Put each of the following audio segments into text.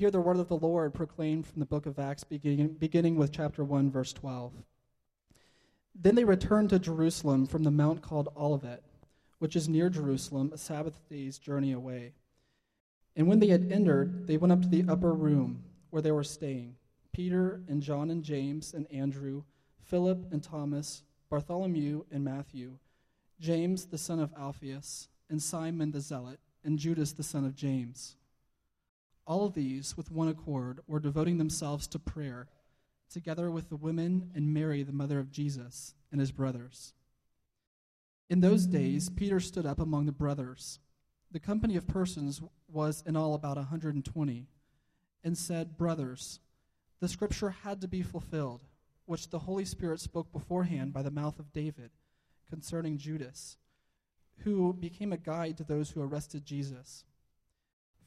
Hear the word of the Lord proclaimed from the book of Acts, beginning, beginning with chapter 1, verse 12. Then they returned to Jerusalem from the mount called Olivet, which is near Jerusalem, a Sabbath day's journey away. And when they had entered, they went up to the upper room where they were staying Peter and John and James and Andrew, Philip and Thomas, Bartholomew and Matthew, James the son of Alphaeus, and Simon the Zealot, and Judas the son of James. All these, with one accord, were devoting themselves to prayer, together with the women and Mary, the mother of Jesus, and his brothers. In those days, Peter stood up among the brothers. The company of persons was in all about a 120, and said, Brothers, the scripture had to be fulfilled, which the Holy Spirit spoke beforehand by the mouth of David concerning Judas, who became a guide to those who arrested Jesus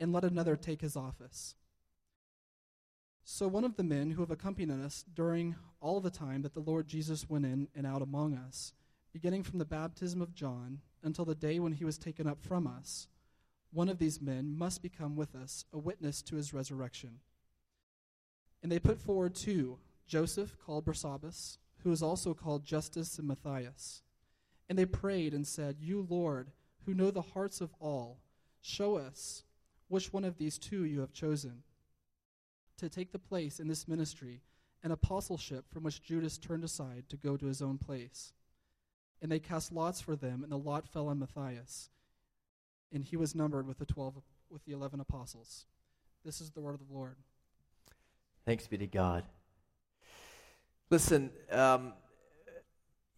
and let another take his office. So one of the men who have accompanied us during all the time that the Lord Jesus went in and out among us, beginning from the baptism of John until the day when he was taken up from us, one of these men must become with us a witness to his resurrection. And they put forward two Joseph, called Barsabbas, who is also called Justus and Matthias. And they prayed and said, You, Lord, who know the hearts of all, show us which one of these two you have chosen to take the place in this ministry and apostleship from which Judas turned aside to go to his own place. And they cast lots for them, and the lot fell on Matthias, and he was numbered with the twelve with the eleven apostles. This is the word of the Lord. Thanks be to God. Listen, um,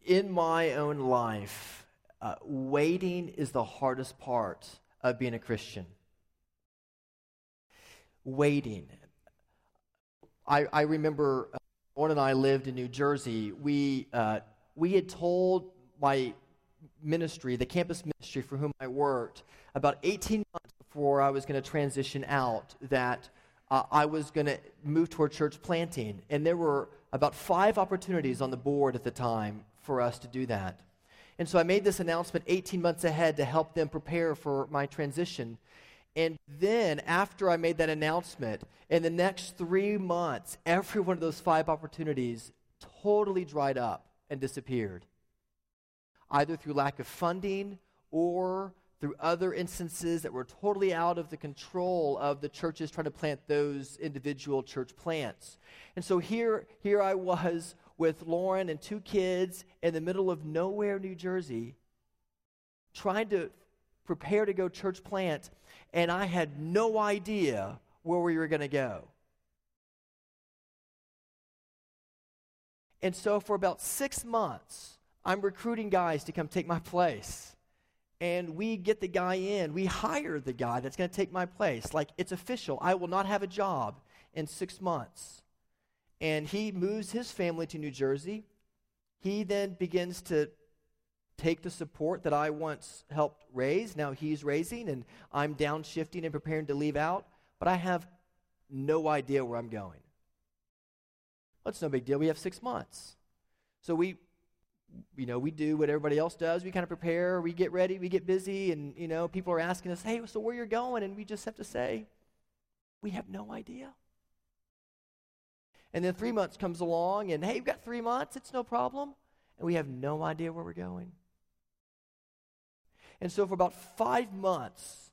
in my own life, uh, waiting is the hardest part of being a Christian waiting. I, I remember uh, Lauren and I lived in New Jersey. We, uh, we had told my ministry, the campus ministry for whom I worked, about 18 months before I was going to transition out, that uh, I was going to move toward church planting. And there were about five opportunities on the board at the time for us to do that. And so I made this announcement 18 months ahead to help them prepare for my transition. And then, after I made that announcement, in the next three months, every one of those five opportunities totally dried up and disappeared, either through lack of funding or through other instances that were totally out of the control of the churches trying to plant those individual church plants. And so here, here I was with Lauren and two kids in the middle of nowhere, New Jersey, trying to prepare to go church plant, and I had no idea where we were going to go. And so, for about six months, I'm recruiting guys to come take my place. And we get the guy in. We hire the guy that's going to take my place. Like, it's official. I will not have a job in six months. And he moves his family to New Jersey. He then begins to take the support that I once helped raise. Now he's raising, and I'm downshifting and preparing to leave out, but I have no idea where I'm going. That's no big deal. We have six months. So we, you know, we do what everybody else does. We kind of prepare, we get ready, we get busy, and, you know, people are asking us, hey, so where you're going? And we just have to say, we have no idea. And then three months comes along, and hey, we've got three months, it's no problem. And we have no idea where we're going. And so, for about five months,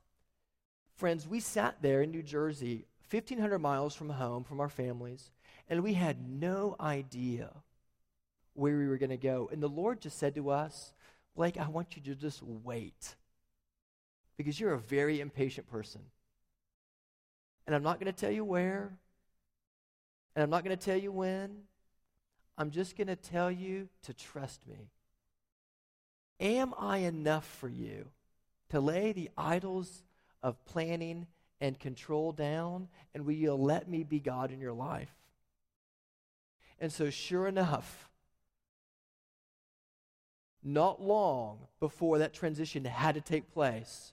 friends, we sat there in New Jersey, 1,500 miles from home, from our families, and we had no idea where we were going to go. And the Lord just said to us, Blake, I want you to just wait because you're a very impatient person. And I'm not going to tell you where, and I'm not going to tell you when. I'm just going to tell you to trust me. Am I enough for you to lay the idols of planning and control down? And will you let me be God in your life? And so, sure enough, not long before that transition had to take place,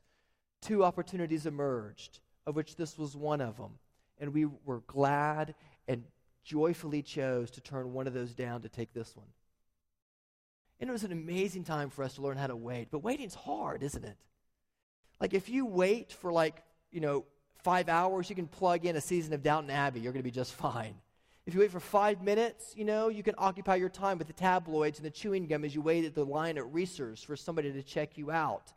two opportunities emerged, of which this was one of them. And we were glad and joyfully chose to turn one of those down to take this one. And it was an amazing time for us to learn how to wait. But waiting's hard, isn't it? Like if you wait for like, you know, five hours, you can plug in a season of Downton Abbey. You're going to be just fine. If you wait for five minutes, you know, you can occupy your time with the tabloids and the chewing gum as you wait at the line at Reasor's for somebody to check you out.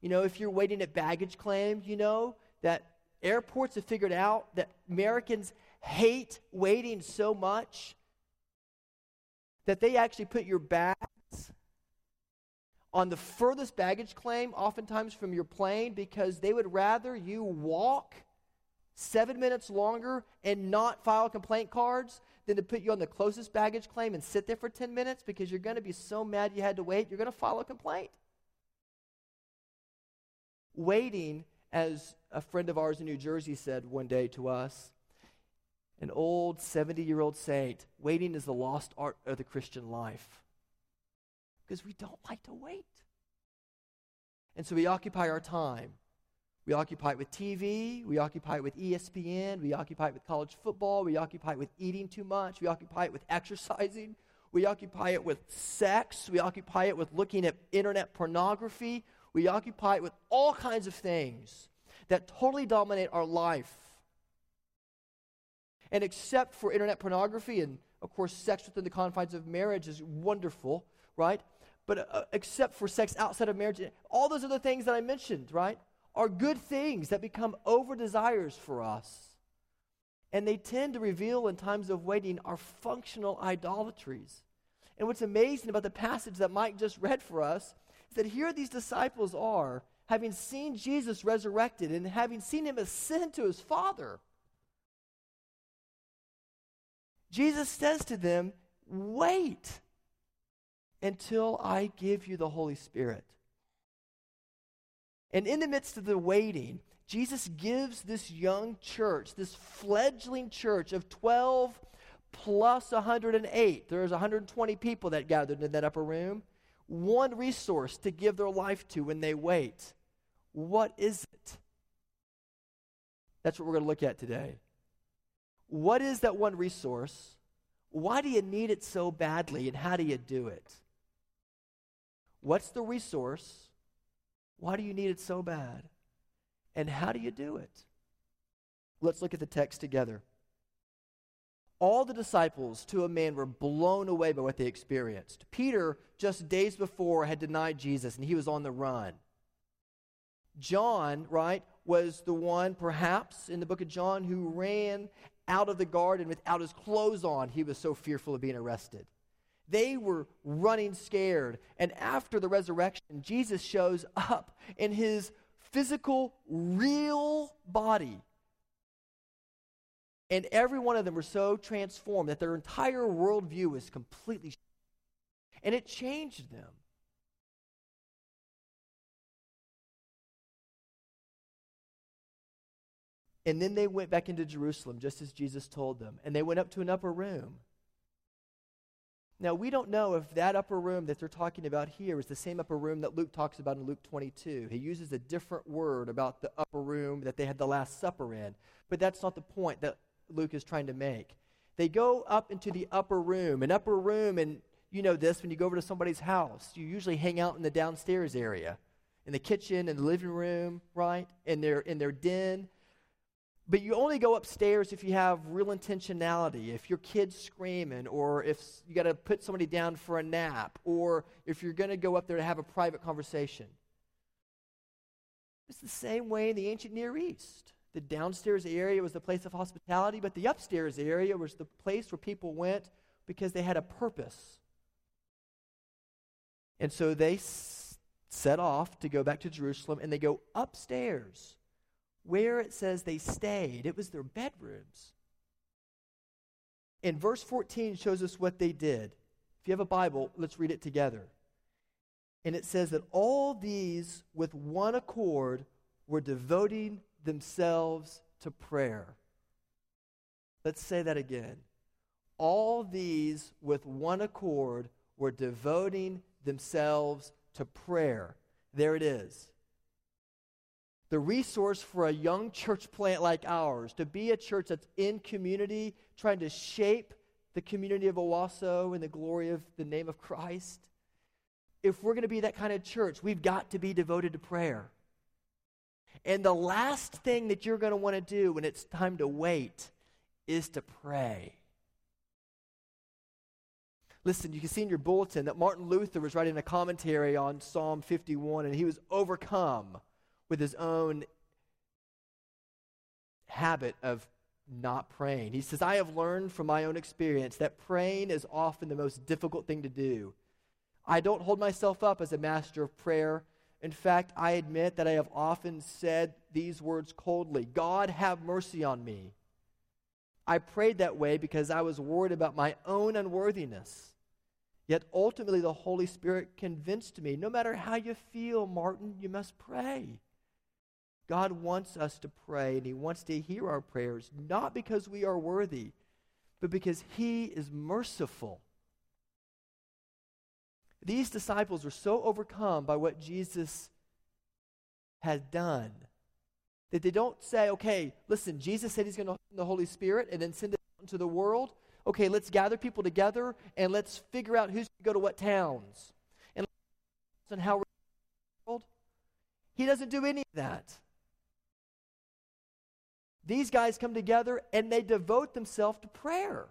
You know, if you're waiting at baggage claim, you know that airports have figured out that Americans hate waiting so much that they actually put your bags on the furthest baggage claim, oftentimes from your plane, because they would rather you walk seven minutes longer and not file complaint cards than to put you on the closest baggage claim and sit there for 10 minutes because you're going to be so mad you had to wait, you're going to file a complaint. Waiting, as a friend of ours in New Jersey said one day to us, an old 70 year old saint, waiting is the lost art of the Christian life. Because we don't like to wait. And so we occupy our time. We occupy it with TV. We occupy it with ESPN. We occupy it with college football. We occupy it with eating too much. We occupy it with exercising. We occupy it with sex. We occupy it with looking at internet pornography. We occupy it with all kinds of things that totally dominate our life. And except for internet pornography, and of course, sex within the confines of marriage is wonderful, right? But uh, except for sex outside of marriage, all those other things that I mentioned, right, are good things that become over desires for us. And they tend to reveal in times of waiting our functional idolatries. And what's amazing about the passage that Mike just read for us is that here these disciples are, having seen Jesus resurrected and having seen him ascend to his Father. Jesus says to them, Wait until I give you the Holy Spirit. And in the midst of the waiting, Jesus gives this young church, this fledgling church of 12 plus 108, there's 120 people that gathered in that upper room, one resource to give their life to when they wait. What is it? That's what we're going to look at today. What is that one resource? Why do you need it so badly, and how do you do it? What's the resource? Why do you need it so bad? And how do you do it? Let's look at the text together. All the disciples, to a man, were blown away by what they experienced. Peter, just days before, had denied Jesus and he was on the run. John, right, was the one, perhaps, in the book of John, who ran out of the garden without his clothes on. He was so fearful of being arrested. They were running scared. And after the resurrection, Jesus shows up in his physical, real body. And every one of them were so transformed that their entire worldview was completely. changed. And it changed them. And then they went back into Jerusalem, just as Jesus told them. And they went up to an upper room. Now, we don't know if that upper room that they're talking about here is the same upper room that Luke talks about in Luke 22. He uses a different word about the upper room that they had the Last Supper in. But that's not the point that Luke is trying to make. They go up into the upper room. An upper room, and you know this when you go over to somebody's house, you usually hang out in the downstairs area, in the kitchen, in the living room, right? In their, in their den. But you only go upstairs if you have real intentionality, if your kid's screaming, or if you got to put somebody down for a nap, or if you're going to go up there to have a private conversation. It's the same way in the ancient Near East. The downstairs area was the place of hospitality, but the upstairs area was the place where people went because they had a purpose. And so they s- set off to go back to Jerusalem, and they go upstairs where it says they stayed, it was their bedrooms. And verse 14 shows us what they did. If you have a Bible, let's read it together. And it says that all these, with one accord, were devoting themselves to prayer. Let's say that again. All these, with one accord, were devoting themselves to prayer. There it is. The resource for a young church plant like ours to be a church that's in community, trying to shape the community of Owasso in the glory of the name of Christ. If we're going to be that kind of church, we've got to be devoted to prayer. And the last thing that you're going to want to do when it's time to wait is to pray. Listen, you can see in your bulletin that Martin Luther was writing a commentary on Psalm 51, and he was overcome with his own habit of not praying. He says, I have learned from my own experience that praying is often the most difficult thing to do. I don't hold myself up as a master of prayer. In fact, I admit that I have often said these words coldly God, have mercy on me. I prayed that way because I was worried about my own unworthiness. Yet ultimately, the Holy Spirit convinced me no matter how you feel, Martin, you must pray. God wants us to pray, and He wants to hear our prayers, not because we are worthy, but because He is merciful. These disciples were so overcome by what Jesus had done that they don't say, okay, listen, Jesus said He's going to send the Holy Spirit and then send it out into the world okay, let's gather people together and let's figure out who's going to go to what towns and how we're world. He doesn't do any of that. These guys come together and they devote themselves to prayer.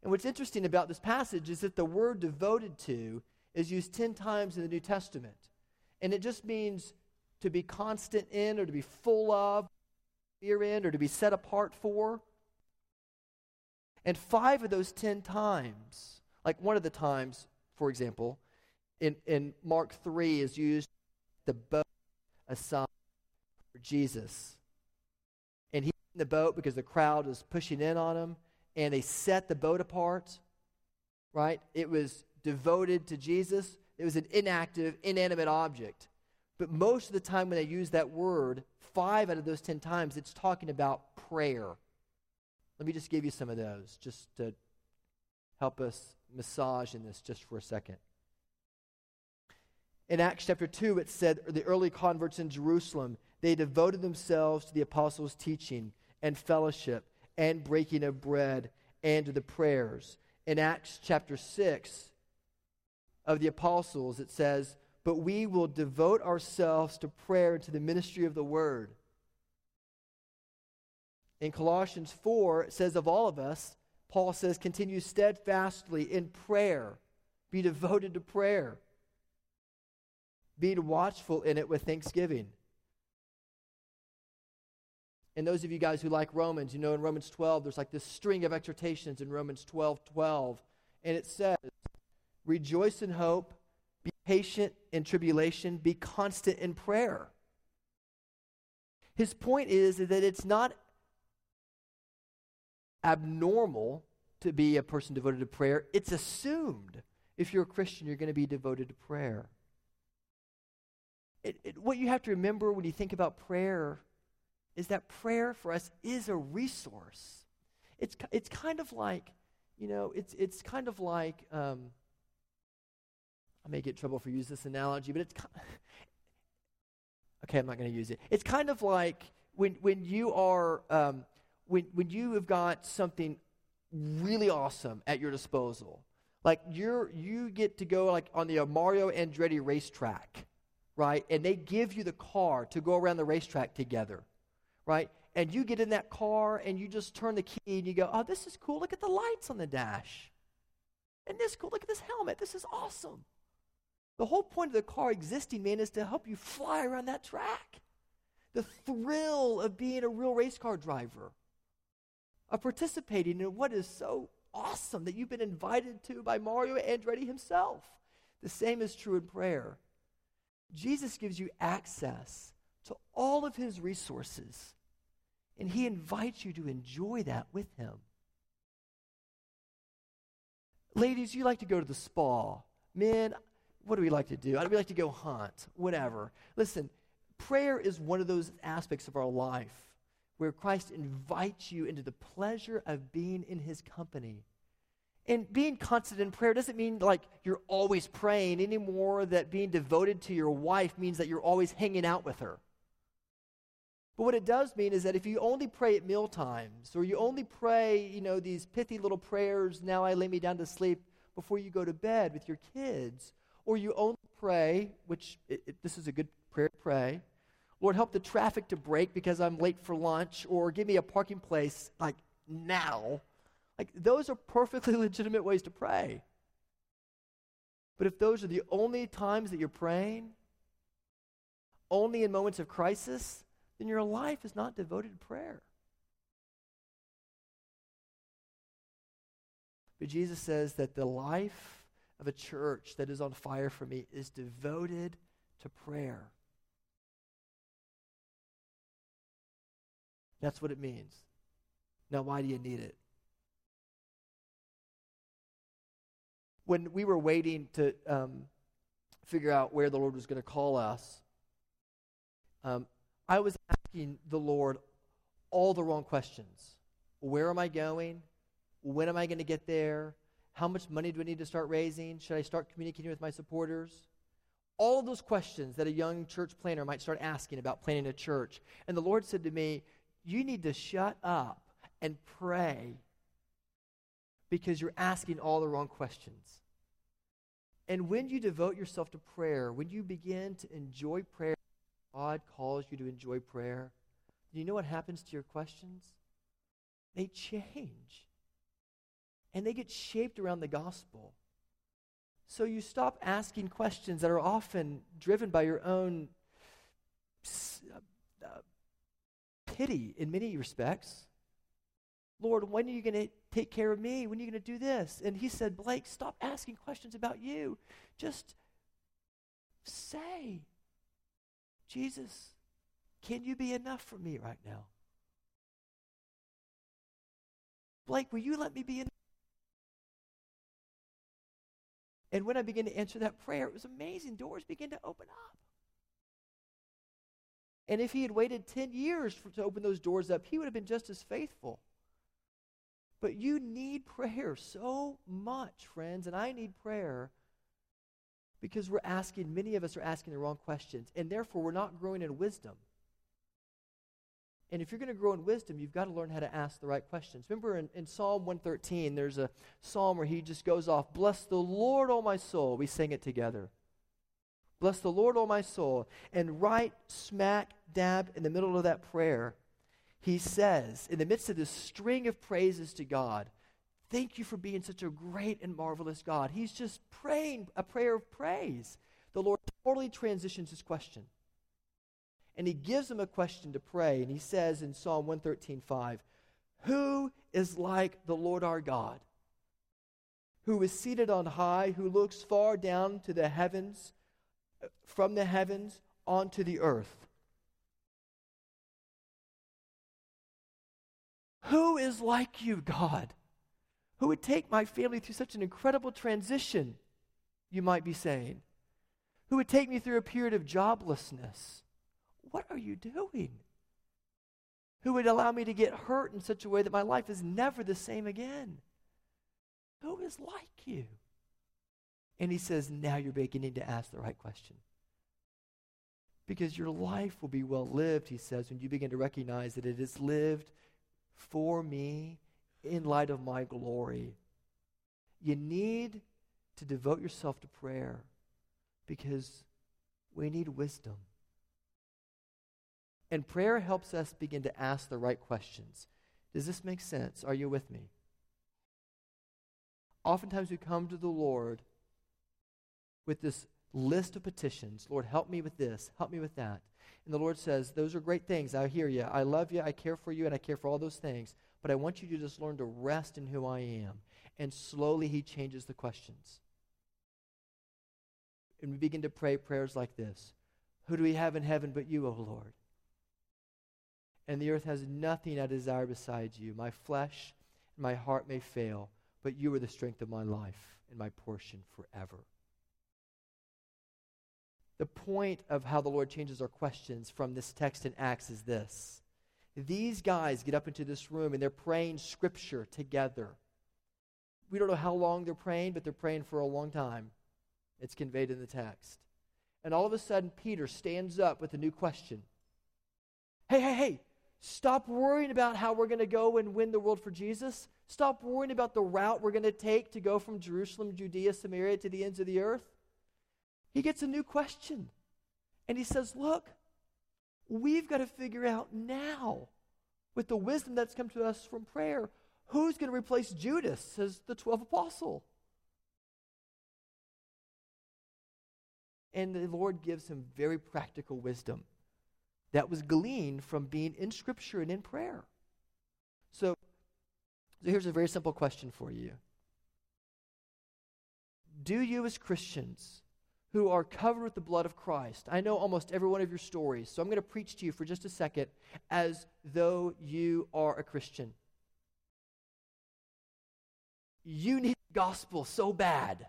And what's interesting about this passage is that the word devoted to is used 10 times in the New Testament. And it just means to be constant in or to be full of, fear in, or to be set apart for. And five of those ten times, like one of the times, for example, in, in Mark 3 is used the boat aside for Jesus. In the boat because the crowd is pushing in on him, and they set the boat apart, right? It was devoted to Jesus. It was an inactive, inanimate object. But most of the time when they use that word, five out of those ten times, it's talking about prayer. Let me just give you some of those just to help us massage in this just for a second. In Acts chapter 2, it said the early converts in Jerusalem, they devoted themselves to the apostles' teaching and fellowship and breaking of bread and the prayers. In Acts chapter 6 of the apostles, it says, But we will devote ourselves to prayer and to the ministry of the word. In Colossians 4, it says of all of us, Paul says, continue steadfastly in prayer, be devoted to prayer, being watchful in it with thanksgiving. And those of you guys who like Romans, you know in Romans 12, there's like this string of exhortations in Romans 12 12. And it says, Rejoice in hope, be patient in tribulation, be constant in prayer. His point is that it's not abnormal to be a person devoted to prayer. It's assumed if you're a Christian, you're going to be devoted to prayer. It, it, what you have to remember when you think about prayer is that prayer for us is a resource. It's, it's kind of like, you know, it's, it's kind of like, um, I may get trouble for using this analogy, but it's, okay, I'm not going to use it. It's kind of like when, when you are, um, when, when you have got something really awesome at your disposal, like you're, you get to go like on the Mario Andretti racetrack, right? And they give you the car to go around the racetrack together, right? And you get in that car and you just turn the key and you go, oh, this is cool. Look at the lights on the dash. And this cool. Look at this helmet. This is awesome. The whole point of the car existing, man, is to help you fly around that track. The thrill of being a real race car driver of participating in what is so awesome that you've been invited to by Mario Andretti himself. The same is true in prayer. Jesus gives you access to all of his resources, and he invites you to enjoy that with him. Ladies, you like to go to the spa. Men, what do we like to do? We like to go hunt, whatever. Listen, prayer is one of those aspects of our life where Christ invites you into the pleasure of being in his company. And being constant in prayer doesn't mean like you're always praying anymore, that being devoted to your wife means that you're always hanging out with her. But what it does mean is that if you only pray at meal times, or you only pray, you know, these pithy little prayers, now I lay me down to sleep before you go to bed with your kids, or you only pray, which it, it, this is a good prayer to pray, Lord, help the traffic to break because I'm late for lunch, or give me a parking place like now. Like, those are perfectly legitimate ways to pray. But if those are the only times that you're praying, only in moments of crisis, then your life is not devoted to prayer. But Jesus says that the life of a church that is on fire for me is devoted to prayer. That's what it means. Now, why do you need it? When we were waiting to um, figure out where the Lord was going to call us, um, I was asking the Lord all the wrong questions. Where am I going? When am I going to get there? How much money do I need to start raising? Should I start communicating with my supporters? All of those questions that a young church planner might start asking about planning a church. And the Lord said to me, You need to shut up and pray because you're asking all the wrong questions. And when you devote yourself to prayer, when you begin to enjoy prayer, God calls you to enjoy prayer, do you know what happens to your questions? They change. And they get shaped around the gospel. So you stop asking questions that are often driven by your own uh, pity in many respects. Lord, when are you going to take care of me? When are you going to do this? And he said, Blake, stop asking questions about you. Just say, Jesus, can you be enough for me right now? Blake, will you let me be enough? And when I began to answer that prayer, it was amazing. Doors began to open up. And if he had waited 10 years for, to open those doors up, he would have been just as faithful. But you need prayer so much, friends, and I need prayer because we're asking, many of us are asking the wrong questions, and therefore we're not growing in wisdom. And if you're going to grow in wisdom, you've got to learn how to ask the right questions. Remember in, in Psalm 113, there's a psalm where he just goes off, Bless the Lord, O my soul. We sing it together. Bless the Lord, O my soul. And right smack dab in the middle of that prayer, he says, in the midst of this string of praises to God, Thank you for being such a great and marvelous God. He's just praying a prayer of praise. The Lord totally transitions his question. And he gives him a question to pray. And he says in Psalm 113 5, Who is like the Lord our God, who is seated on high, who looks far down to the heavens, from the heavens onto the earth? Who is like you, God? Who would take my family through such an incredible transition, you might be saying? Who would take me through a period of joblessness? What are you doing? Who would allow me to get hurt in such a way that my life is never the same again? Who is like you? And he says, Now you're beginning to ask the right question. Because your life will be well lived, he says, when you begin to recognize that it is lived for me in light of my glory. You need to devote yourself to prayer because we need wisdom. And prayer helps us begin to ask the right questions. Does this make sense? Are you with me? Oftentimes we come to the Lord with this list of petitions Lord, help me with this, help me with that. And the Lord says, Those are great things. I hear you. I love you. I care for you, and I care for all those things. But I want you to just learn to rest in who I am. And slowly he changes the questions. And we begin to pray prayers like this Who do we have in heaven but you, O Lord? And the earth has nothing I desire besides you. My flesh and my heart may fail, but you are the strength of my life and my portion forever. The point of how the Lord changes our questions from this text in Acts is this. These guys get up into this room and they're praying scripture together. We don't know how long they're praying, but they're praying for a long time. It's conveyed in the text. And all of a sudden, Peter stands up with a new question Hey, hey, hey, stop worrying about how we're going to go and win the world for Jesus. Stop worrying about the route we're going to take to go from Jerusalem, Judea, Samaria to the ends of the earth. He gets a new question. And he says, Look, we've got to figure out now, with the wisdom that's come to us from prayer, who's going to replace Judas as the 12 apostle. And the Lord gives him very practical wisdom that was gleaned from being in Scripture and in prayer. So, so here's a very simple question for you Do you, as Christians who are covered with the blood of Christ, I know almost every one of your stories, so I'm going to preach to you for just a second as though you are a Christian. You need the gospel so bad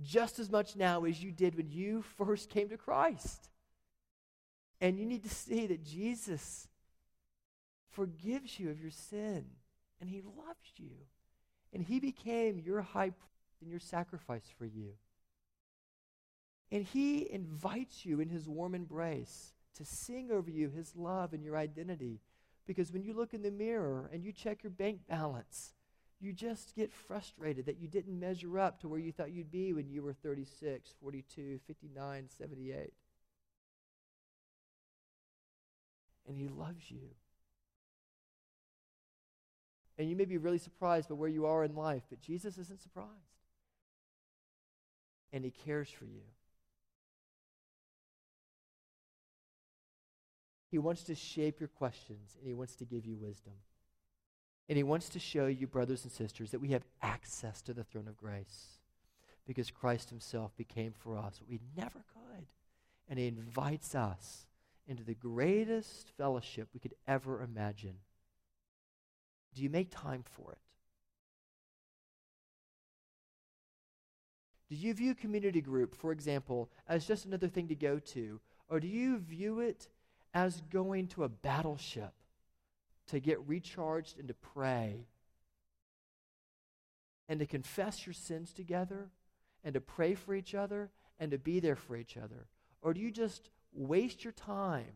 just as much now as you did when you first came to Christ. And you need to see that Jesus forgives you of your sin, and He loves you. And He became your high priest and your sacrifice for you. And He invites you in His warm embrace to sing over you His love and your identity. Because when you look in the mirror and you check your bank balance, you just get frustrated that you didn't measure up to where you thought you'd be when you were 36, 42, 59, 78. And He loves you. And you may be really surprised by where you are in life, but Jesus isn't surprised. And He cares for you. He wants to shape your questions, and He wants to give you wisdom. And he wants to show you, brothers and sisters, that we have access to the throne of grace because Christ himself became for us what we never could. And he invites us into the greatest fellowship we could ever imagine. Do you make time for it? Do you view community group, for example, as just another thing to go to? Or do you view it as going to a battleship to get recharged and to pray and to confess your sins together and to pray for each other and to be there for each other? Or do you just waste your time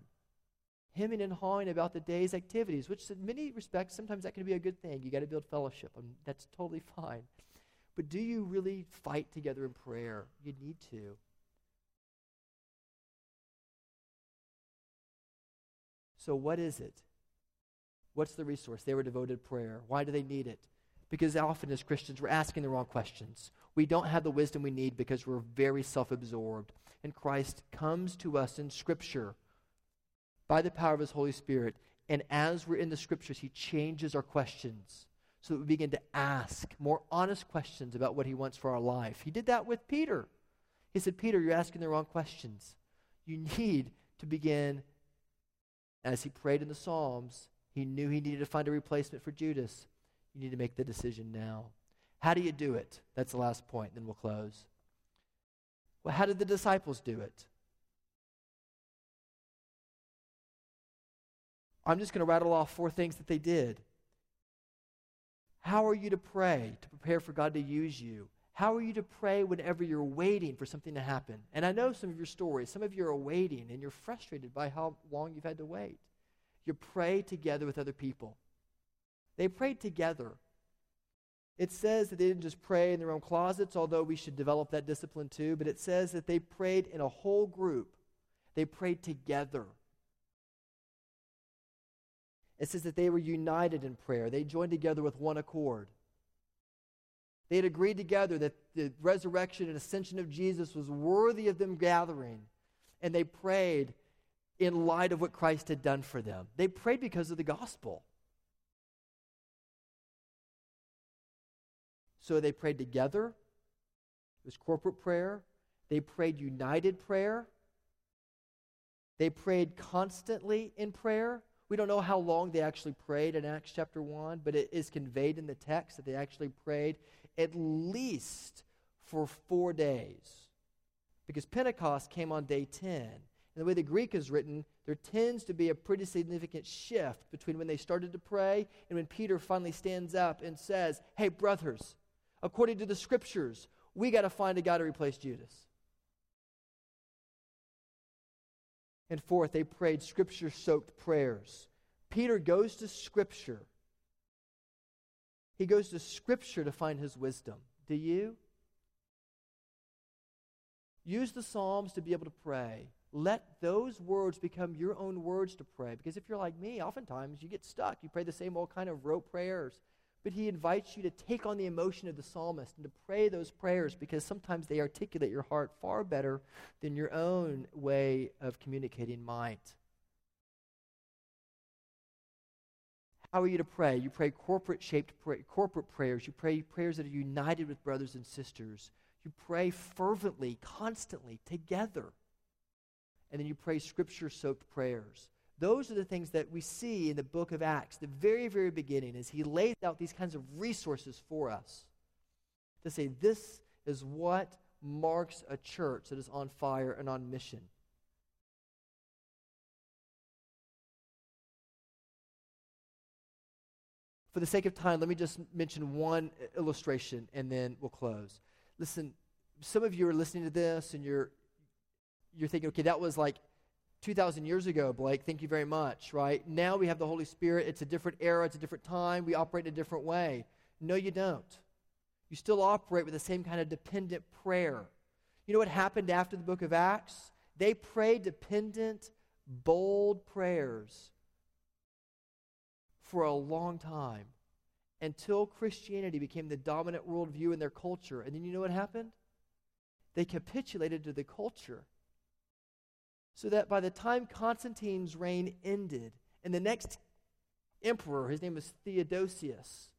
hemming and hawing about the day's activities, which in many respects, sometimes that can be a good thing. You got to build fellowship, and that's totally fine. But do you really fight together in prayer? You need to. So, what is it? What's the resource? They were devoted prayer. Why do they need it? Because often as Christians, we're asking the wrong questions. We don't have the wisdom we need because we're very self absorbed. And Christ comes to us in Scripture by the power of His Holy Spirit. And as we're in the Scriptures, He changes our questions so that we begin to ask more honest questions about what He wants for our life. He did that with Peter. He said, Peter, you're asking the wrong questions. You need to begin, as he prayed in the Psalms, he knew he needed to find a replacement for Judas. You need to make the decision now. How do you do it? That's the last point, then we'll close. Well, how did the disciples do it? I'm just going to rattle off four things that they did. How are you to pray to prepare for God to use you? How are you to pray whenever you're waiting for something to happen? And I know some of your stories. Some of you are waiting and you're frustrated by how long you've had to wait. You pray together with other people. They prayed together. It says that they didn't just pray in their own closets, although we should develop that discipline too, but it says that they prayed in a whole group. They prayed together. It says that they were united in prayer. They joined together with one accord. They had agreed together that the resurrection and ascension of Jesus was worthy of them gathering. And they prayed in light of what Christ had done for them. They prayed because of the gospel. So they prayed together. It was corporate prayer. They prayed united prayer. They prayed constantly in prayer. We don't know how long they actually prayed in Acts chapter 1, but it is conveyed in the text that they actually prayed at least for four days. because Pentecost came on day 10. And the way the Greek is written, there tends to be a pretty significant shift between when they started to pray and when Peter finally stands up and says, Hey, brothers, according to the scriptures, we got to find a guy to replace Judas. And fourth, they prayed scripture soaked prayers. Peter goes to scripture. He goes to scripture to find his wisdom. Do you? Use the Psalms to be able to pray. Let those words become your own words to pray. Because if you're like me, oftentimes you get stuck. You pray the same old kind of rote prayers. But he invites you to take on the emotion of the psalmist and to pray those prayers because sometimes they articulate your heart far better than your own way of communicating might. How are you to pray? You pray corporate shaped corporate prayers. You pray prayers that are united with brothers and sisters. You pray fervently, constantly, together. And then you pray scripture soaked prayers. Those are the things that we see in the book of Acts, the very, very beginning, as he lays out these kinds of resources for us to say, this is what marks a church that is on fire and on mission. For the sake of time, let me just mention one illustration and then we'll close. Listen, some of you are listening to this and you're you're thinking, okay, that was like 2,000 years ago, Blake. Thank you very much, right? Now we have the Holy Spirit. It's a different era, it's a different time. We operate in a different way. No, you don't. You still operate with the same kind of dependent prayer. You know what happened after the book of Acts? They prayed dependent, bold prayers for a long time until Christianity became the dominant worldview in their culture. And then you know what happened? They capitulated to the culture. So that by the time Constantine's reign ended, and the next emperor, his name was Theodosius,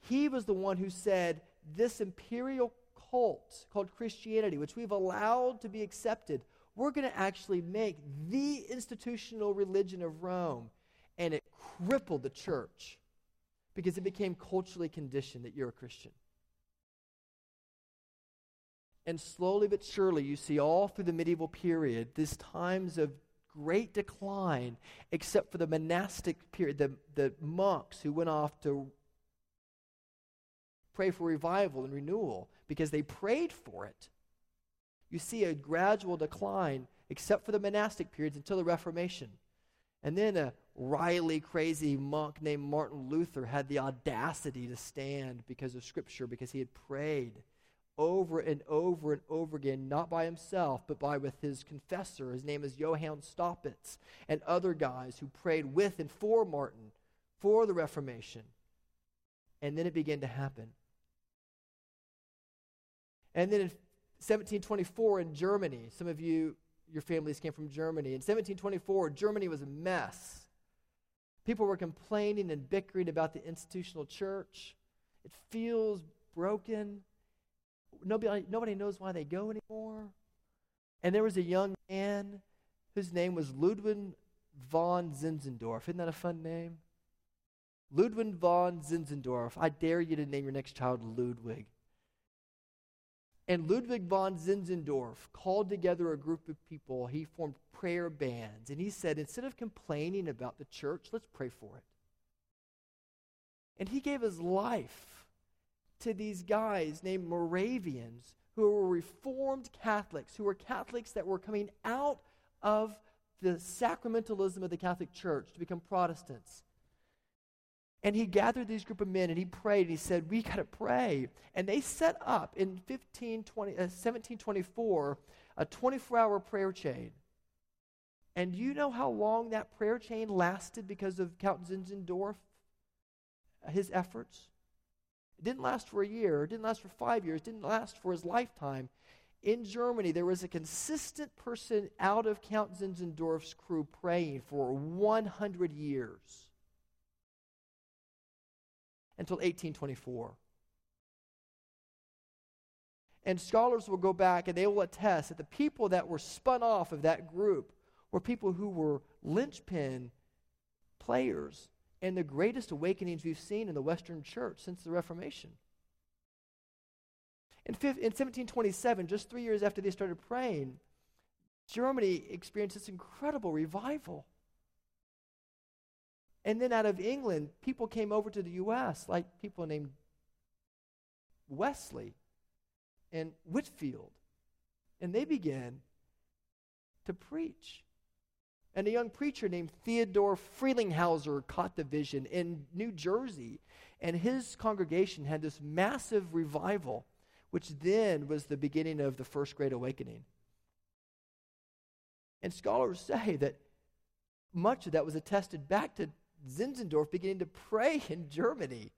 he was the one who said, This imperial cult called Christianity, which we've allowed to be accepted, we're going to actually make the institutional religion of Rome. And it crippled the church because it became culturally conditioned that you're a Christian. And slowly but surely, you see all through the medieval period these times of great decline, except for the monastic period, the, the monks who went off to pray for revival and renewal because they prayed for it. You see a gradual decline, except for the monastic periods until the Reformation. And then a wily, crazy monk named Martin Luther had the audacity to stand because of Scripture, because he had prayed over and over and over again, not by himself, but by with his confessor. His name is Johann Staupitz, and other guys who prayed with and for Martin for the Reformation. And then it began to happen. And then in 1724 in Germany, some of you, your families came from Germany. In 1724, Germany was a mess. People were complaining and bickering about the institutional church. It feels broken nobody, nobody knows why they go anymore. And there was a young man whose name was Ludwig von Zinzendorf. Isn't that a fun name? Ludwig von Zinzendorf. I dare you to name your next child Ludwig. And Ludwig von Zinzendorf called together a group of people. He formed prayer bands. And he said, instead of complaining about the church, let's pray for it. And he gave his life to these guys named Moravians who were Reformed Catholics, who were Catholics that were coming out of the sacramentalism of the Catholic Church to become Protestants. And he gathered these group of men and he prayed and he said, We got to pray. And they set up in 1520, uh, 1724 a 24 hour prayer chain. And you know how long that prayer chain lasted because of Count Zinzendorf, his efforts? It didn't last for a year, it didn't last for five years, it didn't last for his lifetime. In Germany, there was a consistent person out of Count Zinzendorf's crew praying for 100 years until 1824. And scholars will go back and they will attest that the people that were spun off of that group were people who were linchpin players in the greatest awakenings we've seen in the Western church since the Reformation. In, in 1727, just three years after they started praying, Germany experienced this incredible revival. And then out of England, people came over to the U.S., like people named Wesley and Whitefield. And they began to preach. And a young preacher named Theodore Frelinghuysen caught the vision in New Jersey. And his congregation had this massive revival, which then was the beginning of the First Great Awakening. And scholars say that much of that was attested back to Zinzendorf beginning to pray in Germany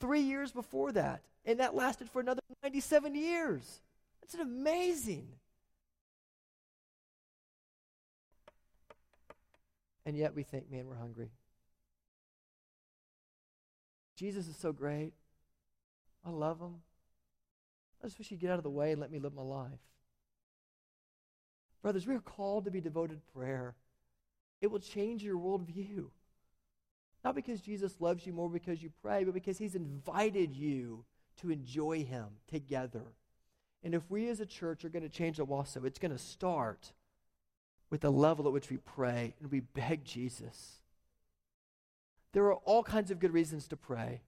three years before that. And that lasted for another 97 years. That's an amazing. And yet we think, man, we're hungry. Jesus is so great. I love him. I just wish he'd get out of the way and let me live my life. Brothers, we are called to be devoted to prayer. It will change your worldview. Not because Jesus loves you more because you pray, but because he's invited you to enjoy him together. And if we as a church are going to change the Owasso, it's going to start with the level at which we pray and we beg Jesus. There are all kinds of good reasons to pray.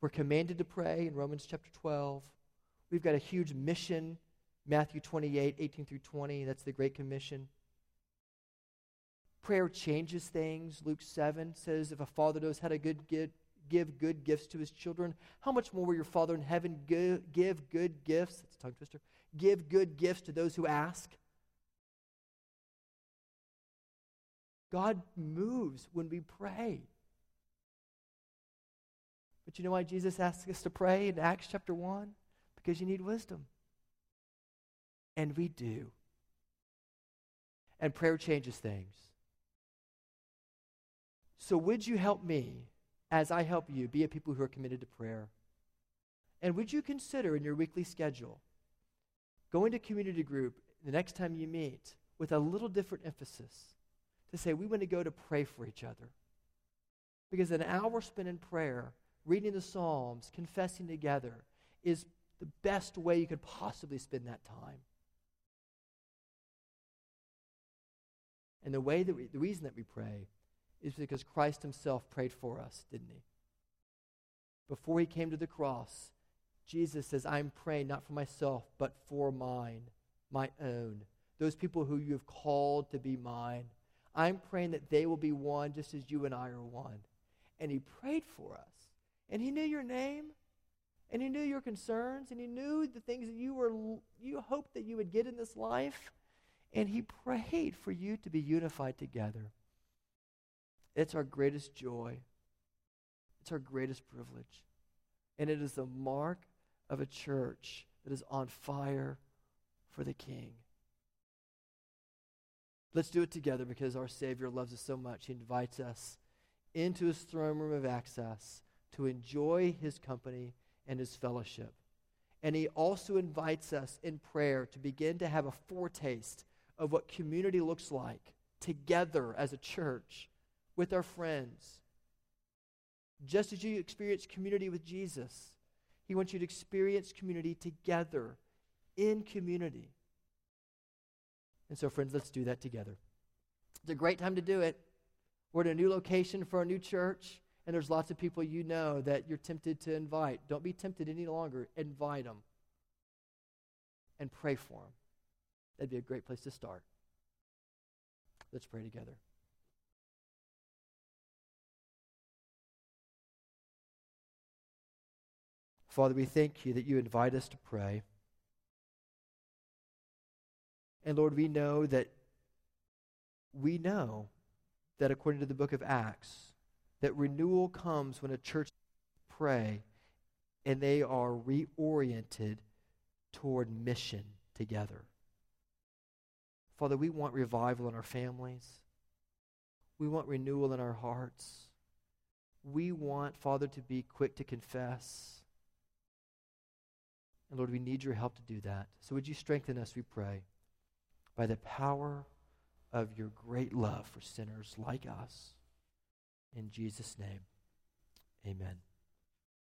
We're commanded to pray in Romans chapter 12. We've got a huge mission, Matthew 28, 18 through 20. That's the Great Commission. Prayer changes things. Luke 7 says, If a father knows how to good, give, good gifts to his children, how much more will your Father in heaven give, give good gifts? That's a tongue twister. Give good gifts to those who ask. God moves when we pray. But you know why Jesus asks us to pray in Acts chapter 1? Because you need wisdom. And we do. And prayer changes things. So, would you help me as I help you be a people who are committed to prayer? And would you consider in your weekly schedule going to community group the next time you meet with a little different emphasis to say, we want to go to pray for each other? Because an hour spent in prayer, reading the Psalms, confessing together, is the best way you could possibly spend that time. And the way that we, the reason that we pray is because Christ himself prayed for us, didn't he? Before he came to the cross, Jesus says, I'm praying not for myself, but for mine, my own. Those people who you have called to be mine. I'm praying that they will be one just as you and I are one. And he prayed for us. And he knew your name. And he knew your concerns. And he knew the things that you were you hoped that you would get in this life. And he prayed for you to be unified together. It's our greatest joy. It's our greatest privilege. And it is the mark of a church that is on fire for the King. Let's do it together because our Savior loves us so much. He invites us into his throne room of access to enjoy his company and his fellowship. And he also invites us in prayer to begin to have a foretaste of what community looks like together as a church with our friends. Just as you experience community with Jesus, He wants you to experience community together in community. And so, friends, let's do that together. It's a great time to do it. We're at a new location for a new church, and there's lots of people you know that you're tempted to invite. Don't be tempted any longer. Invite them and pray for them. That'd be a great place to start. Let's pray together. Father, we thank you that you invite us to pray. And Lord, we know that we know that according to the book of Acts, that renewal comes when a church pray and they are reoriented toward mission together. Father, we want revival in our families. We want renewal in our hearts. We want, Father, to be quick to confess and Lord, we need your help to do that. So would you strengthen us, we pray, by the power of your great love for sinners like us. In Jesus' name, amen.